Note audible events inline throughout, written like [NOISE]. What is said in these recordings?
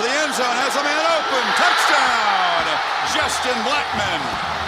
the end zone, has a man open. Touchdown, Justin Blackmon.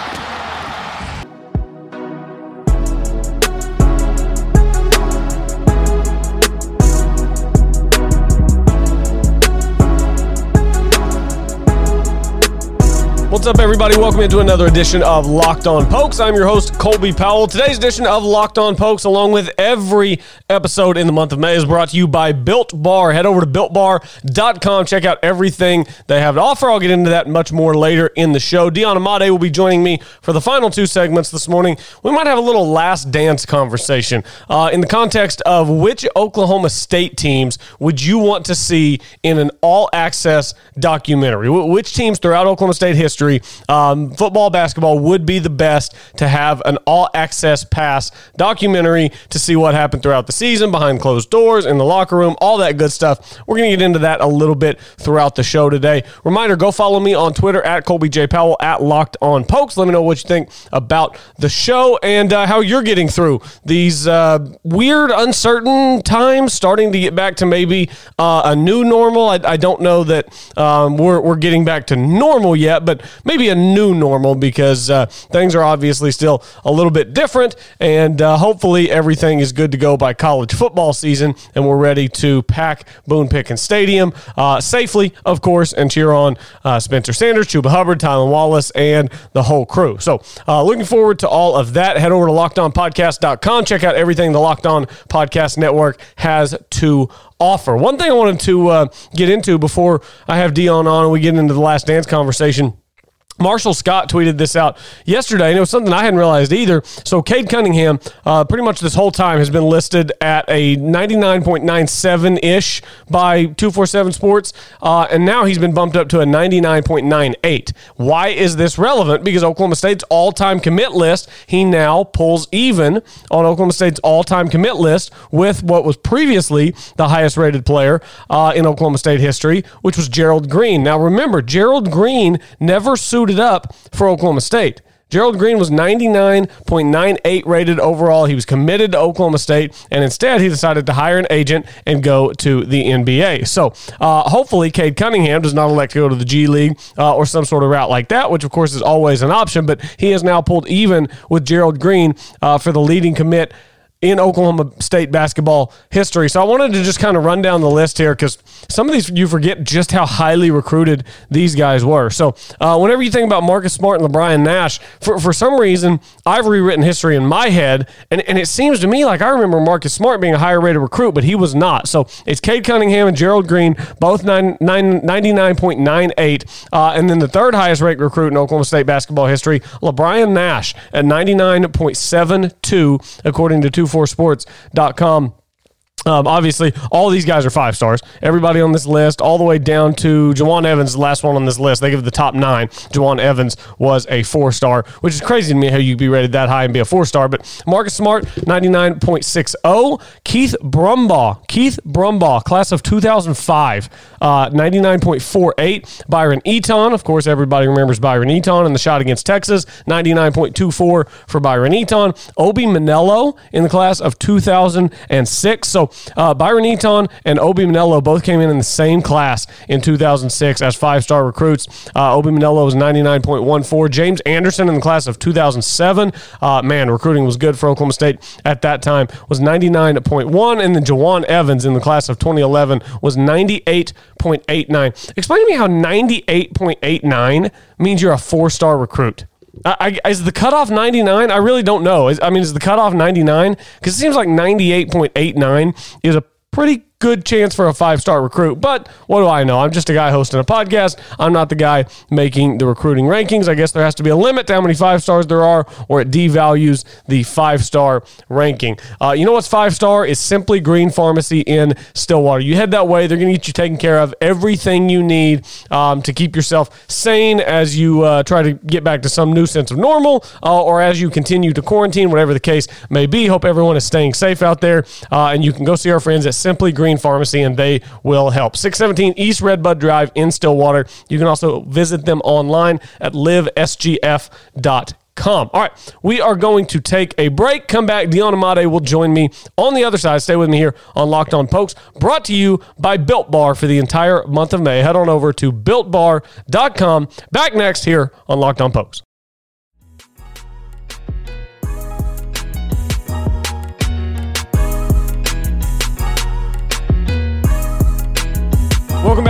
What's up, everybody? Welcome into another edition of Locked On Pokes. I'm your host, Colby Powell. Today's edition of Locked On Pokes, along with every episode in the month of May, is brought to you by Built Bar. Head over to builtbar.com. Check out everything they have to offer. I'll get into that much more later in the show. Dion Amade will be joining me for the final two segments this morning. We might have a little last dance conversation uh, in the context of which Oklahoma State teams would you want to see in an all access documentary? Which teams throughout Oklahoma State history? History. Um, football, basketball would be the best to have an all access pass documentary to see what happened throughout the season, behind closed doors, in the locker room, all that good stuff. We're going to get into that a little bit throughout the show today. Reminder go follow me on Twitter at Colby J. Powell at Locked On Pokes. Let me know what you think about the show and uh, how you're getting through these uh, weird, uncertain times, starting to get back to maybe uh, a new normal. I, I don't know that um, we're, we're getting back to normal yet, but maybe a new normal because uh, things are obviously still a little bit different. And uh, hopefully everything is good to go by college football season and we're ready to pack Boone Pickens Stadium uh, safely, of course, and cheer on uh, Spencer Sanders, Chuba Hubbard, Tylan Wallace, and the whole crew. So uh, looking forward to all of that. Head over to lockedonpodcast.com. Check out everything the Locked On Podcast Network has to offer. One thing I wanted to uh, get into before I have Dion on and we get into the last dance conversation Marshall Scott tweeted this out yesterday, and it was something I hadn't realized either. So, Cade Cunningham, uh, pretty much this whole time, has been listed at a 99.97 ish by 247 Sports, uh, and now he's been bumped up to a 99.98. Why is this relevant? Because Oklahoma State's all time commit list, he now pulls even on Oklahoma State's all time commit list with what was previously the highest rated player uh, in Oklahoma State history, which was Gerald Green. Now, remember, Gerald Green never sued suited up for Oklahoma State. Gerald Green was 99.98 rated overall. He was committed to Oklahoma State, and instead he decided to hire an agent and go to the NBA. So uh, hopefully, Cade Cunningham does not elect to go to the G League uh, or some sort of route like that, which of course is always an option. But he has now pulled even with Gerald Green uh, for the leading commit in Oklahoma State basketball history. So I wanted to just kind of run down the list here because some of these you forget just how highly recruited these guys were. So uh, whenever you think about Marcus Smart and LeBryan Nash, for, for some reason, I've rewritten history in my head, and, and it seems to me like I remember Marcus Smart being a higher rated recruit, but he was not. So it's Cade Cunningham and Gerald Green, both 99.98. Uh, and then the third highest rated recruit in Oklahoma State basketball history, LeBryan Nash at 99.72, according to two 247sports.com. Um, obviously, all these guys are five stars. Everybody on this list, all the way down to Jawun Evans, the last one on this list. They give the top nine. Jawun Evans was a four star, which is crazy to me how you'd be rated that high and be a four star. But Marcus Smart, 99.60. Keith Brumbaugh, Keith Brumbaugh, class of 2005, uh, 99.48. Byron Eaton, of course, everybody remembers Byron Eaton and the shot against Texas, 99.24 for Byron Eaton. Obi Muonelo in the class of 2006. So uh, Byron Eaton and Obi Muonelo both came in in the same class in 2006 as five star recruits. Uh, Obi Muonelo was 99.14. James Anderson in the class of 2007. Uh, man, recruiting was good for Oklahoma State at that time, was 99.1. And then Jawun Evans in the class of 2011 was 98.89. Explain to me how 98.89 means you're a four star recruit. I, I, is the cutoff 99? I really don't know. Is, I mean, is the cutoff 99? Because it seems like 98.89 is a pretty good chance for a five star recruit. But what do I know? I'm just a guy hosting a podcast. I'm not the guy making the recruiting rankings. I guess there has to be a limit to how many five stars there are, or it devalues the five star ranking. Uh, you know what's five star? Is Simply Green Pharmacy in Stillwater. You head that way, they're going to get you taken care of. Everything you need um, to keep yourself sane as you uh, try to get back to some new sense of normal, uh, or as you continue to quarantine, whatever the case may be. Hope everyone is staying safe out there. Uh, and you can go see our friends at Simply Green Green Pharmacy, and they will help. 617 East Redbud Drive in Stillwater. You can also visit them online at livesgf.com Com. All right, we are going to take a break. Come back. Dion Amade will join me on the other side. Stay with me here on Locked On Pokes, brought to you by Built Bar for the entire month of May. Head on over to builtbar.com. Back next here on Locked On Pokes.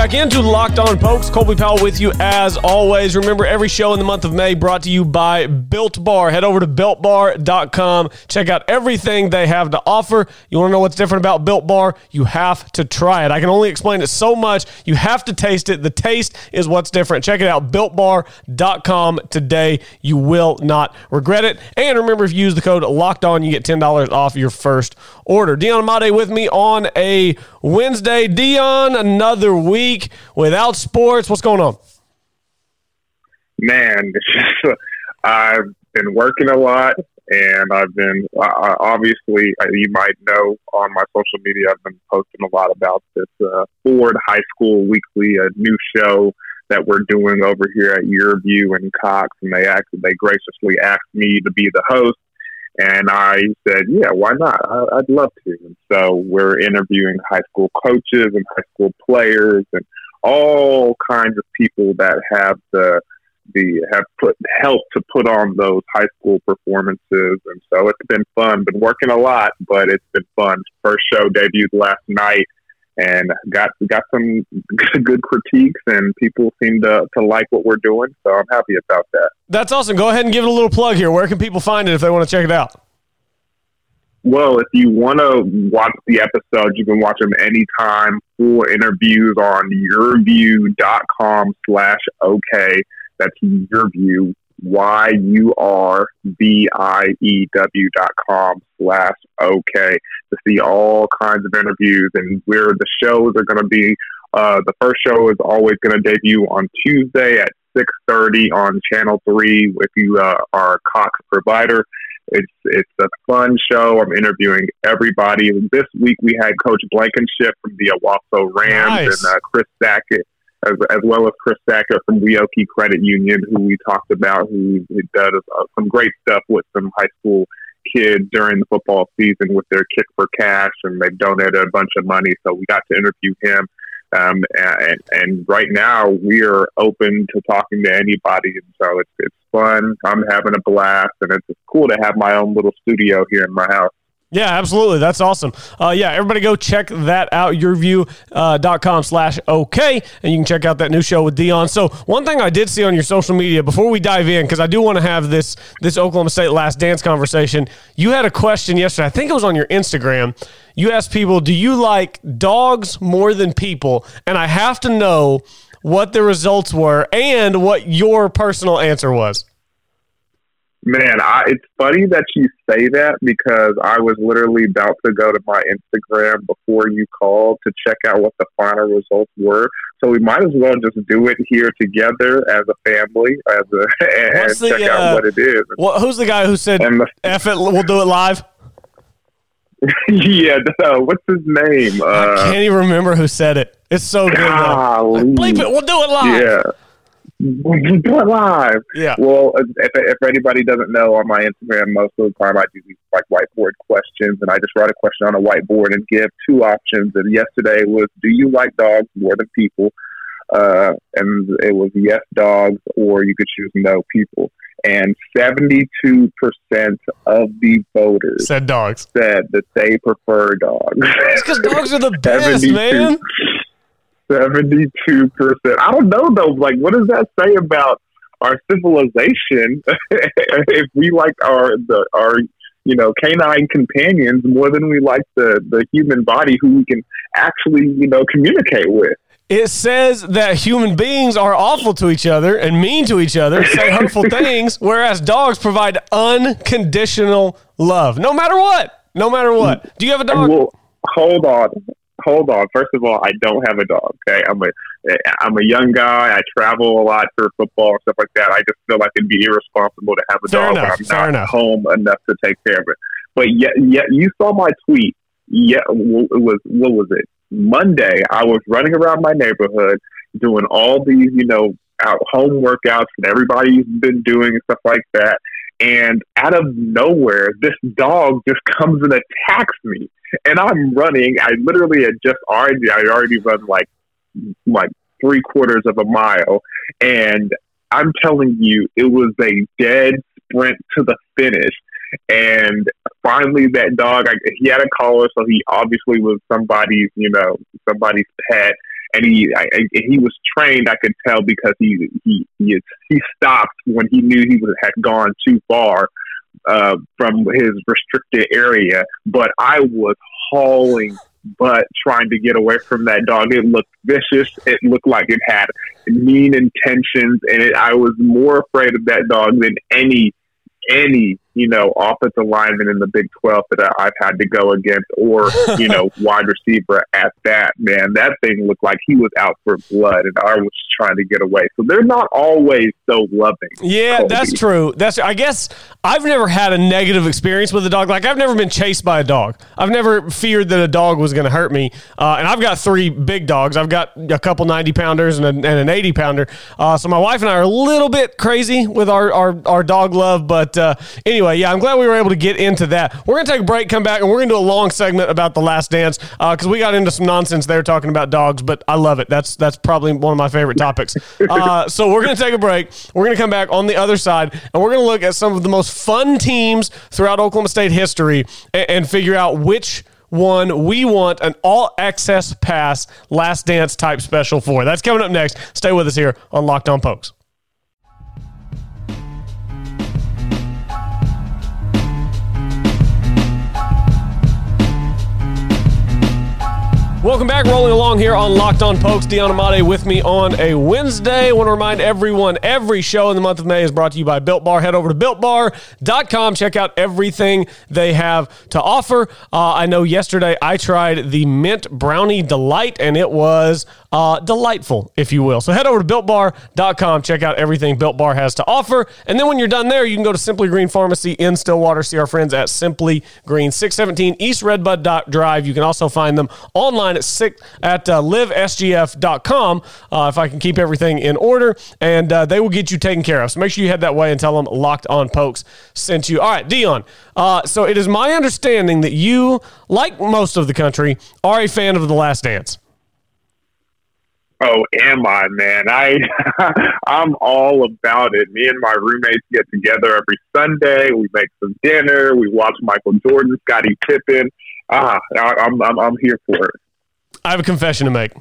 Back into Locked On Pokes. Colby Powell with you as always. Remember, every show in the month of May brought to you by Built Bar. Head over to builtbar.com. Check out everything they have to offer. You want to know what's different about Built Bar? You have to try it. I can only explain it so much. You have to taste it. The taste is what's different. Check it out, builtbar.com today. You will not regret it. And remember, if you use the code Locked On, you get $10 off your first order. Dion Amade with me on a Wednesday. Dion, another week without sports. What's going on? Man, [LAUGHS] I've been working a lot, and I've been uh, obviously you might know on my social media I've been posting a lot about this uh, Ford High School Weekly, a new show that we're doing over here at YurView and Cox, and they actually they graciously asked me to be the host. And I said, yeah, why not? I, would love to. And so we're interviewing high school coaches and high school players and all kinds of people that have the the have put helped to put on those high school performances. And so it's been fun. Been working a lot, but it's been fun. First show debuted last night and got got some [LAUGHS] good critiques and people seem to, to like what we're doing so i'm happy about that. That's awesome. Go ahead and give it a little plug here. Where can people find it if they want to check it out? Well if you want to watch the episodes you can watch them anytime. Full interviews on yurview.com slash okay. That's yurview Y U R V I E W dot com slash okay to see all kinds of interviews and where the shows are going to be. Uh, the first show is always going to debut on Tuesday at 6.30 on Channel 3 if you uh, are a Cox provider. It's it's a fun show. I'm interviewing everybody. This week we had Coach Blankenship from the Owasso Rams nice. and uh, Chris Sackett as, as well as Chris Sacker from Weokie Credit Union, who we talked about, who, does uh, some great stuff with some high school kids during the football season with their kick for cash, and they've donated a bunch of money. So we got to interview him. Um, and, and right now we are open to talking to anybody, and so it's it's fun. I'm having a blast, and it's cool to have my own little studio here in my house. Yeah, absolutely. That's awesome. Uh, yeah, everybody go check that out, yurview.com uh, slash okay, and you can check out that new show with Dion. So one thing I did see on your social media before we dive in, because I do want to have this this Oklahoma State last dance conversation, you had a question yesterday. I think it was on your Instagram. You asked people, do you like dogs more than people? And I have to know what the results were and what your personal answer was. Man, I, it's funny that you say that because I was literally about to go to my Instagram before you called to check out what the final results were. So we might as well just do it here together as a family, as a, [LAUGHS] and the, check uh, out what it is. Well, who's the guy who said the, "F it, we'll do it live"? [LAUGHS] yeah, no, what's his name? Uh, I can't even remember who said it. It's so good. Bleep it, we'll do it live. Yeah do it live. Yeah. Well, if, if anybody doesn't know, on my Instagram, most of the time I do these like whiteboard questions, and I just write a question on a whiteboard and give two options. And yesterday was, do you like dogs more than people? Uh, and it was yes, dogs, or you could choose no people. And 72% of the voters said dogs. Said that they prefer dogs. It's because dogs are the [LAUGHS] best, man. 72 percent. I don't know though. Like, what does that say about our civilization [LAUGHS] if we like our the our you know canine companions more than we like the the human body who we can actually you know communicate with? It says that human beings are awful to each other and mean to each other, say hurtful [LAUGHS] things, whereas dogs provide unconditional love, no matter what. No matter what. Mm. Do you have a dog? Well, hold on hold on. First of all, I don't have a dog. Okay, I'm a I'm a young guy. I travel a lot for football and stuff like that. I just feel like it'd be irresponsible to have a fair dog enough, when I'm not enough. home enough to take care of it. But yet, yet you saw my tweet. Yeah, it was what was it? Monday. I was running around my neighborhood doing all these, you know, out home workouts that everybody's been doing and stuff like that. and out of nowhere, this dog just comes and attacks me, and I'm running. I literally had just already, I already run like like three quarters of a mile, and I'm telling you, it was a dead sprint to the finish. And finally, that dog, I, he had a collar, so he obviously was somebody's, you know, somebody's pet. And he, I, he was trained. I could tell because he, he, he, he stopped when he knew he was, had gone too far uh, from his restricted area. But I was hauling butt trying to get away from that dog. It looked vicious. It looked like it had mean intentions, and it, I was more afraid of that dog than any any you know offensive lineman in the Big Twelve that I've had to go against, or [LAUGHS] you know wide receiver at that. Man, that thing looked like he was out for blood, and I was trying to get away. So they're not always so loving. Yeah, Colby. that's true. That's I guess I've never had a negative experience with a dog. Like I've never been chased by a dog. I've never feared that a dog was going to hurt me. Uh, and I've got three big dogs. I've got a couple ninety pounders and, a, and an eighty pounder. Uh, so my wife and I are a little bit crazy with our our, our dog love, but uh, anyway, yeah, I'm glad we were able to get into that. We're going to take a break, come back, and we're going to do a long segment about The Last Dance because uh, we got into some nonsense there talking about dogs, but I love it. That's that's probably one of my favorite topics. [LAUGHS] Uh, so we're going to take a break. We're going to come back on the other side, and we're going to look at some of the most fun teams throughout Oklahoma State history and, and figure out which one we want an all access pass last dance type special for. That's coming up next. Stay with us here on Locked On Pokes. Welcome back. Rolling along here on Locked On Pokes. Dion Amade with me on a Wednesday. I want to remind everyone every show in the month of May is brought to you by Built Bar. Head over to builtbar.com. Check out everything they have to offer. Uh, I know yesterday I tried the Mint Brownie Delight, and it was uh, delightful, if you will. So head over to builtbar.com. Check out everything Built Bar has to offer. And then when you're done there, you can go to Simply Green Pharmacy in Stillwater. See our friends at Simply Green, 617 East Redbud Drive. You can also find them online online at six, at uh, livesgf.com uh, if I can keep everything in order, and uh, they will get you taken care of. So make sure you head that way and tell them Locked On Pokes sent you. All right, Dion. Uh, so it is my understanding that you, like most of the country, are a fan of The Last Dance. Oh, am I, man? I [LAUGHS] I'm all about it. Me and my roommates get together every Sunday. We make some dinner. We watch Michael Jordan, Scottie Pippen. Ah, I, I'm I'm I'm here for it. I have a confession to make.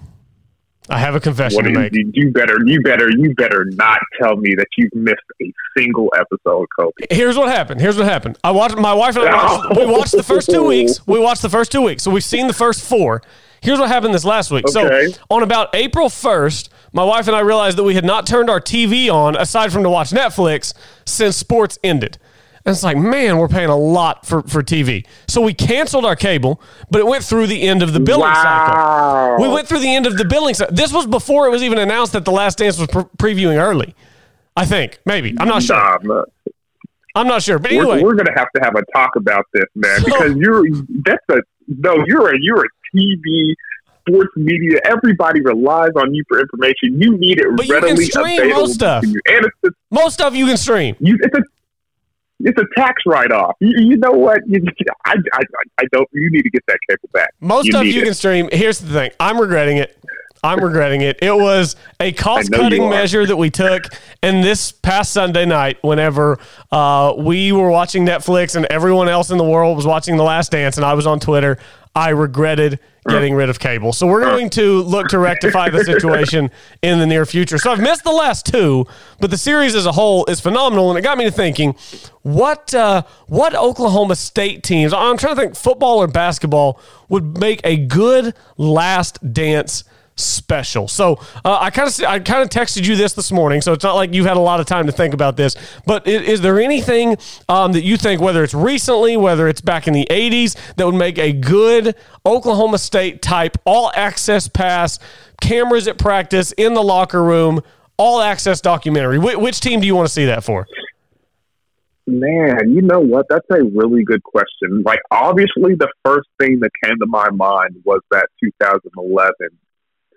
I have a confession to make. You better, you better, you better not tell me that you've missed a single episode, Kobe. Here's what happened. Here's what happened. I watched my wife and I watched, [LAUGHS] we watched the first two oh. weeks. We watched the first two weeks, so we've seen the first four. Here's what happened this last week. Okay. So on about April 1st, my wife and I realized that we had not turned our TV on aside from to watch Netflix since sports ended. And it's like, man, we're paying a lot for, for TV. So we canceled our cable, but it went through the end of the billing wow. cycle. We went through the end of the billing cycle. This was before it was even announced that The Last Dance was pre- previewing early. I think, maybe. I'm not sure. Nah, I'm not sure. But anyway. We're, we're going to have to have a talk about this, man, so, because you're, that's a, no, you're a, you're a TV sports media. Everybody relies on you for information. You need it but readily you can stream available most stuff. And it's, most stuff you can stream. You, it's a it's a tax write off. You, you, know what? You, I, I, I don't. You need to get that cable back. Most you stuff you it. can stream. Here's the thing. I'm regretting it. I'm regretting it. It was a [LAUGHS] cost cutting measure that we took. And this past Sunday night, whenever uh, we were watching Netflix and everyone else in the world was watching The Last Dance, and I was on Twitter, I regretted getting rid of cable. So we're going to look to rectify the situation [LAUGHS] in the near future. So I've missed the last two, but the series as a whole is phenomenal, and it got me to thinking, what uh, what Oklahoma State teams? I'm trying to think, football or basketball would make a good last dance special. So uh, I kind of I kind of texted you this this morning, so it's not like you've had a lot of time to think about this. But is, is there anything um, that you think, whether it's recently, whether it's back in the '80s, that would make a good Oklahoma State type all access pass, cameras at practice, in the locker room, all access documentary? Wh- which team do you want to see that for? Man, you know what? That's a really good question. Like, obviously, the first thing that came to my mind was that 2011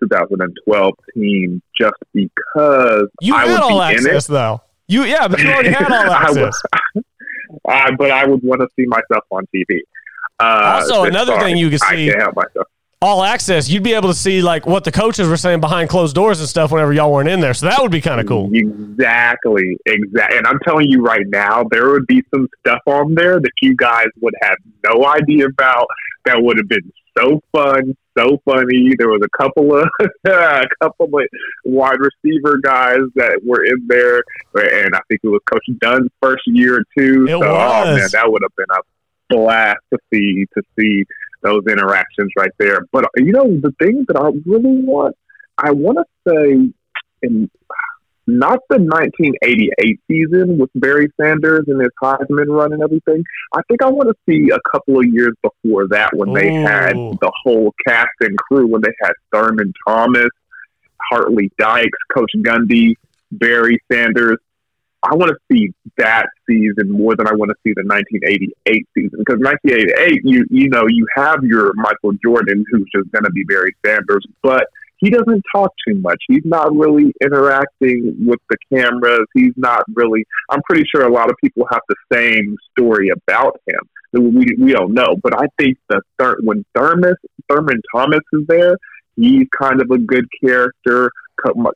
2012 team just because you I had all access though. You yeah, but you already had all [LAUGHS] access. [LAUGHS] I, but I would want to see myself on TV. Uh, Also, another far. thing you could I see- can't help myself. All access, you'd be able to see like what the coaches were saying behind closed doors and stuff whenever y'all weren't in there. So that would be kind of cool. Exactly, exactly. And I'm telling you right now, there would be some stuff on there that you guys would have no idea about. That would have been so fun, so funny. There was a couple of [LAUGHS] a couple of wide receiver guys that were in there, and I think it was Coach Dunn's first year too. It so, oh man, that would have been a blast to see to see those interactions right there. But you know, the thing that I really want, I want to say, in not the 1988 season with Barry Sanders and his Heisman run and everything. I think I want to see a couple of years before that when they had the whole cast and crew, when they had Thurman Thomas, Hart Lee Dykes, Coach Gundy, Barry Sanders. I want to see that season more than I want to see the 1988 season because 1988, you you know, you have your Michael Jordan who's just going to be Barry Sanders, but he doesn't talk too much. He's not really interacting with the cameras. He's not really. I'm pretty sure a lot of people have the same story about him. We we don't know, but I think the thir- when Thurman Thurman Thomas is there, he's kind of a good character.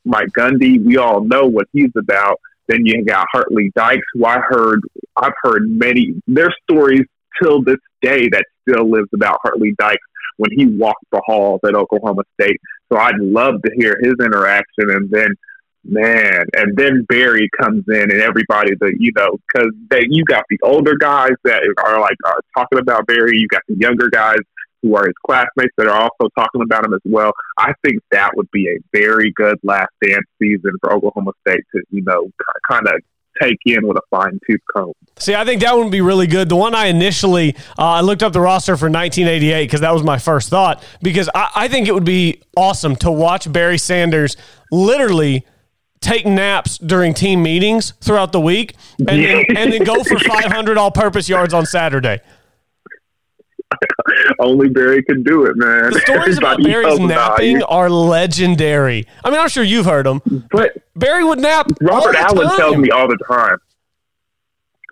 Mike Gundy, we all know what he's about. Then you got Hart Lee Dykes, who I heard, I've heard many, their stories till this day that still lives about Hart Lee Dykes when he walked the halls at Oklahoma State. So I'd love to hear his interaction. And then, man, and then Barry comes in and everybody that, you know, because you got the older guys that are like are talking about Barry, you got the younger guys who are his classmates that are also talking about him as well. I think that would be a very good last dance season for Oklahoma State to, you know, kind of take in with a fine tooth comb. See, I think that would be really good. The one I initially, uh, I looked up the roster for 1988 because that was my first thought. Because I, I think it would be awesome to watch Barry Sanders literally take naps during team meetings throughout the week and, then, and then go for [LAUGHS] 500 all purpose yards on Saturday. [LAUGHS] Only Barry can do it, man. The stories about Barry's napping are legendary. I mean, I'm sure you've heard them. But Barry would nap. Robert Allen time. tells me all the time.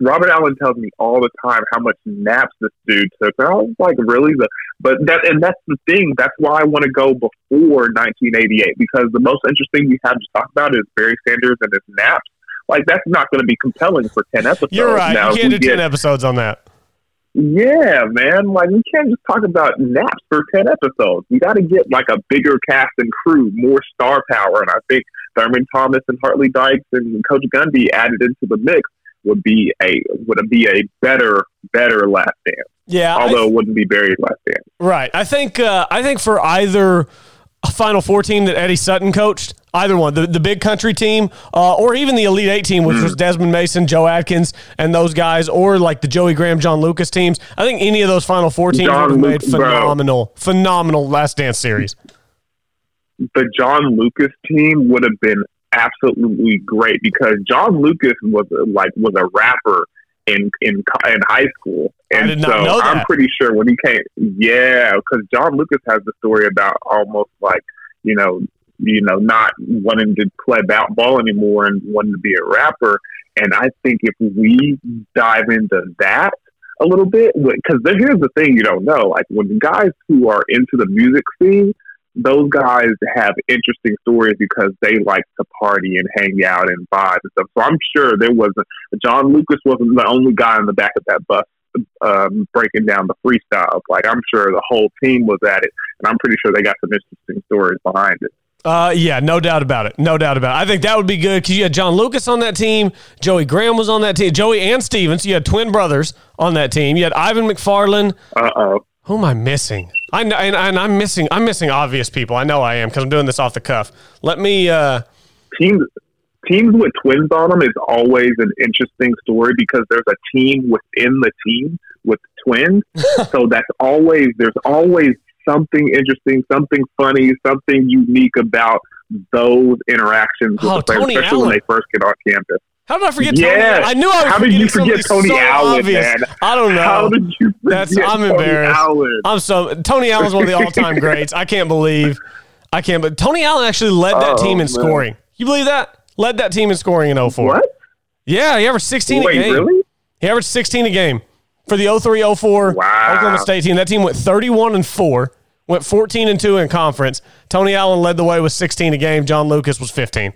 Robert Allen tells me all the time how much naps this dude took. And I was like, really? The, but that and that's the thing. That's why I want to go before 1988 because the most interesting we have to talk about is Barry Sanders and his naps. Like that's not going to be compelling for 10 episodes. You're right. Now, you can't do we 10 episodes on that. Yeah, man. Like we can't just talk about naps for ten episodes. We got to get like a bigger cast and crew, more star power. And I think Thurman Thomas and Hart Lee Dykes and Coach Gundy added into the mix would be a would be a better better last dance. Yeah. Although it wouldn't be Barry's last dance. Right. I think uh, I think for either Final Four team that Eddie Sutton coached, either one, the, the big country team, uh, or even the Elite Eight team, which was Desmond Mason, Joe Adkins, and those guys, or like the Joey Graham, John Lucas teams. I think any of those Final Four teams John would have made Lucas, bro. phenomenal, phenomenal Last Dance series. the John Lucas team would have been absolutely great because John Lucas was like was a rapper in in in high school, I and so I'm pretty sure when he came, yeah, because John Lucas has the story about almost like you know you know not wanting to play ba- ball anymore and wanting to be a rapper, and I think if we dive into that a little bit, because here's the thing you don't know, like when guys who are into the music scene those guys have interesting stories because they like to party and hang out and vibe and stuff. So I'm sure there wasn't John Lucas wasn't the only guy in the back of that bus um, breaking down the freestyle. Like I'm sure the whole team was at it, and I'm pretty sure they got some interesting stories behind it. Uh, yeah, no doubt about it. No doubt about it. I think that would be good because you had John Lucas on that team. Joey Graham was on that team. Joey and Stevens. You had twin brothers on that team. You had Ivan McFarland. Uh oh. Who am I missing? I know, and, and I'm missing. I'm missing obvious people. I know I am because I'm doing this off the cuff. Let me. Uh, Teams teams with twins on them is always an interesting story because there's a team within the team with twins. [LAUGHS] so that's always there's always something interesting, something funny, something unique about those interactions with Oh, the players, Tony especially when they first get on campus. How did I forget? Yeah. Tony? I knew I was How did you forget Tony so Allen? I don't know. How did you forget That's I'm Tony embarrassed. Allen? I'm so Tony Allen's one of the all-time [LAUGHS] greats. I can't believe I can't. But Tony Allen actually led that Oh, team in man. scoring. You believe that? Led that team in scoring in 04. What? Yeah, he averaged 16 a game. really? He averaged 16 a game for the 03 04 Wow. Oklahoma State team. That team went 31 and 4, went 14 and 2 in conference. Tony Allen led the way with 16 a game. John Lucas was 15.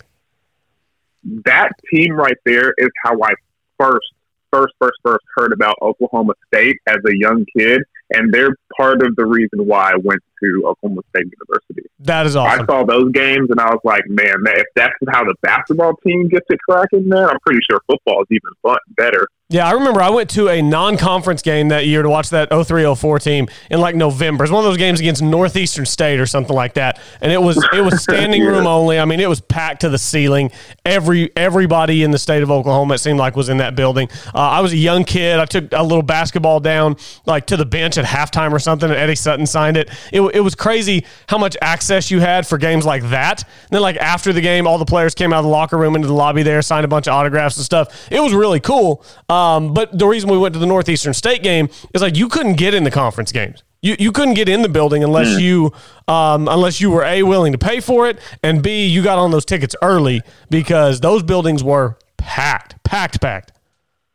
That team right there is how I first, first, first, first heard about Oklahoma State as a young kid, and they're part of the reason why I went to Oklahoma State University. That is awesome. I saw those games, and I was like, man, if that's how the basketball team gets it cracking, man, I'm pretty sure football is even fun, better. Yeah, I remember I went to a non-conference game that year to watch that 0304 team in like November. It's one of those games against Northeastern State or something like that. And it was it was [LAUGHS] standing room only. I mean, it was packed to the ceiling. Every everybody in the state of Oklahoma it seemed like was in that building. Uh, I was a young kid. I took a little basketball down like to the bench at halftime or something and Eddie Sutton signed it. It, it was crazy how much access you had for games like that. And then like after the game all the players came out of the locker room into the lobby there, signed a bunch of autographs and stuff. It was really cool. Um, but the reason we went to the Northeastern State game is like you couldn't get in the conference games. You, you couldn't get in the building unless you um, unless you were a willing to pay for it and b you got on those tickets early because those buildings were packed, packed, packed.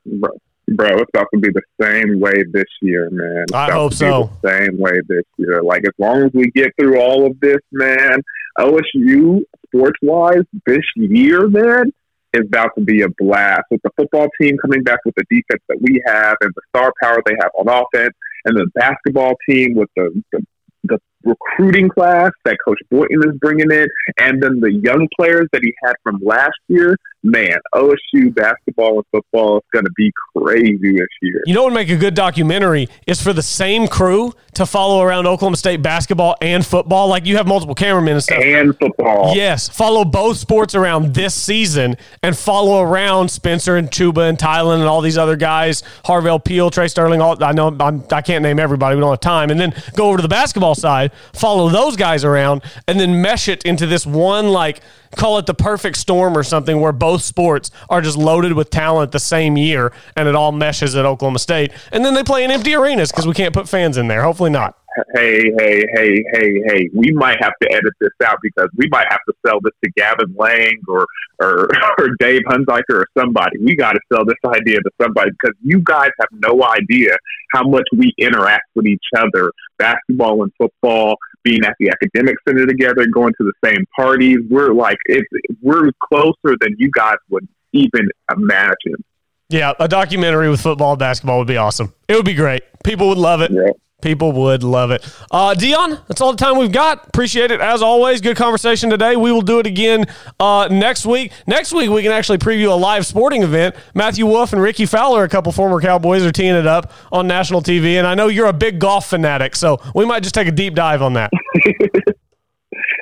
Bro, bro, it's about to be the same way this year, man. It's I hope so. The same way this year. Like as long as we get through all of this, man, OSU sports wise this year, man, is about to be a blast. With the football team coming back with the defense that we have and the star power they have on offense, and the basketball team with the, the the recruiting class that Coach Boynton is bringing in, and then the young players that he had from last year. Man, OSU basketball and football is going to be crazy this year. You know what would make a good documentary is for the same crew to follow around Oklahoma State basketball and football. Like you have multiple cameramen and stuff. And football. Yes, follow both sports around this season and follow around Spencer and Chuba and Tylan and all these other guys, Harvell Peel, Trey Sterling. All I know I'm, I can't name everybody. We don't have time. And then go over to the basketball side, follow those guys around, and then mesh it into this one like call it the perfect storm or something where both sports are just loaded with talent the same year and it all meshes at Oklahoma State. And then they play in empty arenas because we can't put fans in there. Hopefully not. Hey, hey, hey, hey, hey. We might have to edit this out because we might have to sell this to Gavin Lang or or, [LAUGHS] or Dave Hunziker or somebody. We got to sell this idea to somebody because you guys have no idea how much we interact with each other, basketball and football, being at the academic center together, going to the same parties. We're like, it's, we're closer than you guys would even imagine. Yeah, a documentary with football and basketball would be awesome. It would be great. People would love it. Yeah. People would love it. Uh, Dion, that's all the time we've got. Appreciate it as always. Good conversation today. We will do it again uh, next week. Next week, we can actually preview a live sporting event. Matthew Wolff and Rickie Fowler, a couple former Cowboys, are teeing it up on national TV. And I know you're a big golf fanatic, so we might just take a deep dive on that. [LAUGHS]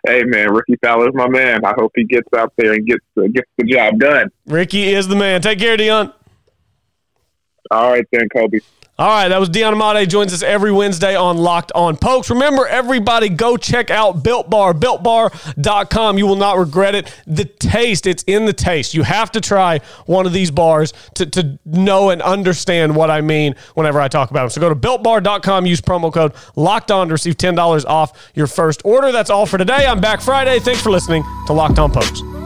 Hey man, Rickie Fowler's my man. I hope he gets out there and gets uh, gets the job done. Rickie is the man. Take care, Dion. All right then, Kobe. All right, that was Dion Amade. Joins us every Wednesday on Locked On Pokes. Remember, everybody, go check out Built Bar, builtbar.com. You will not regret it. The taste, it's in the taste. You have to try one of these bars to, to know and understand what I mean whenever I talk about them. So go to builtbar.com, use promo code Locked On to receive $10 off your first order. That's all for today. I'm back Friday. Thanks for listening to Locked On Pokes.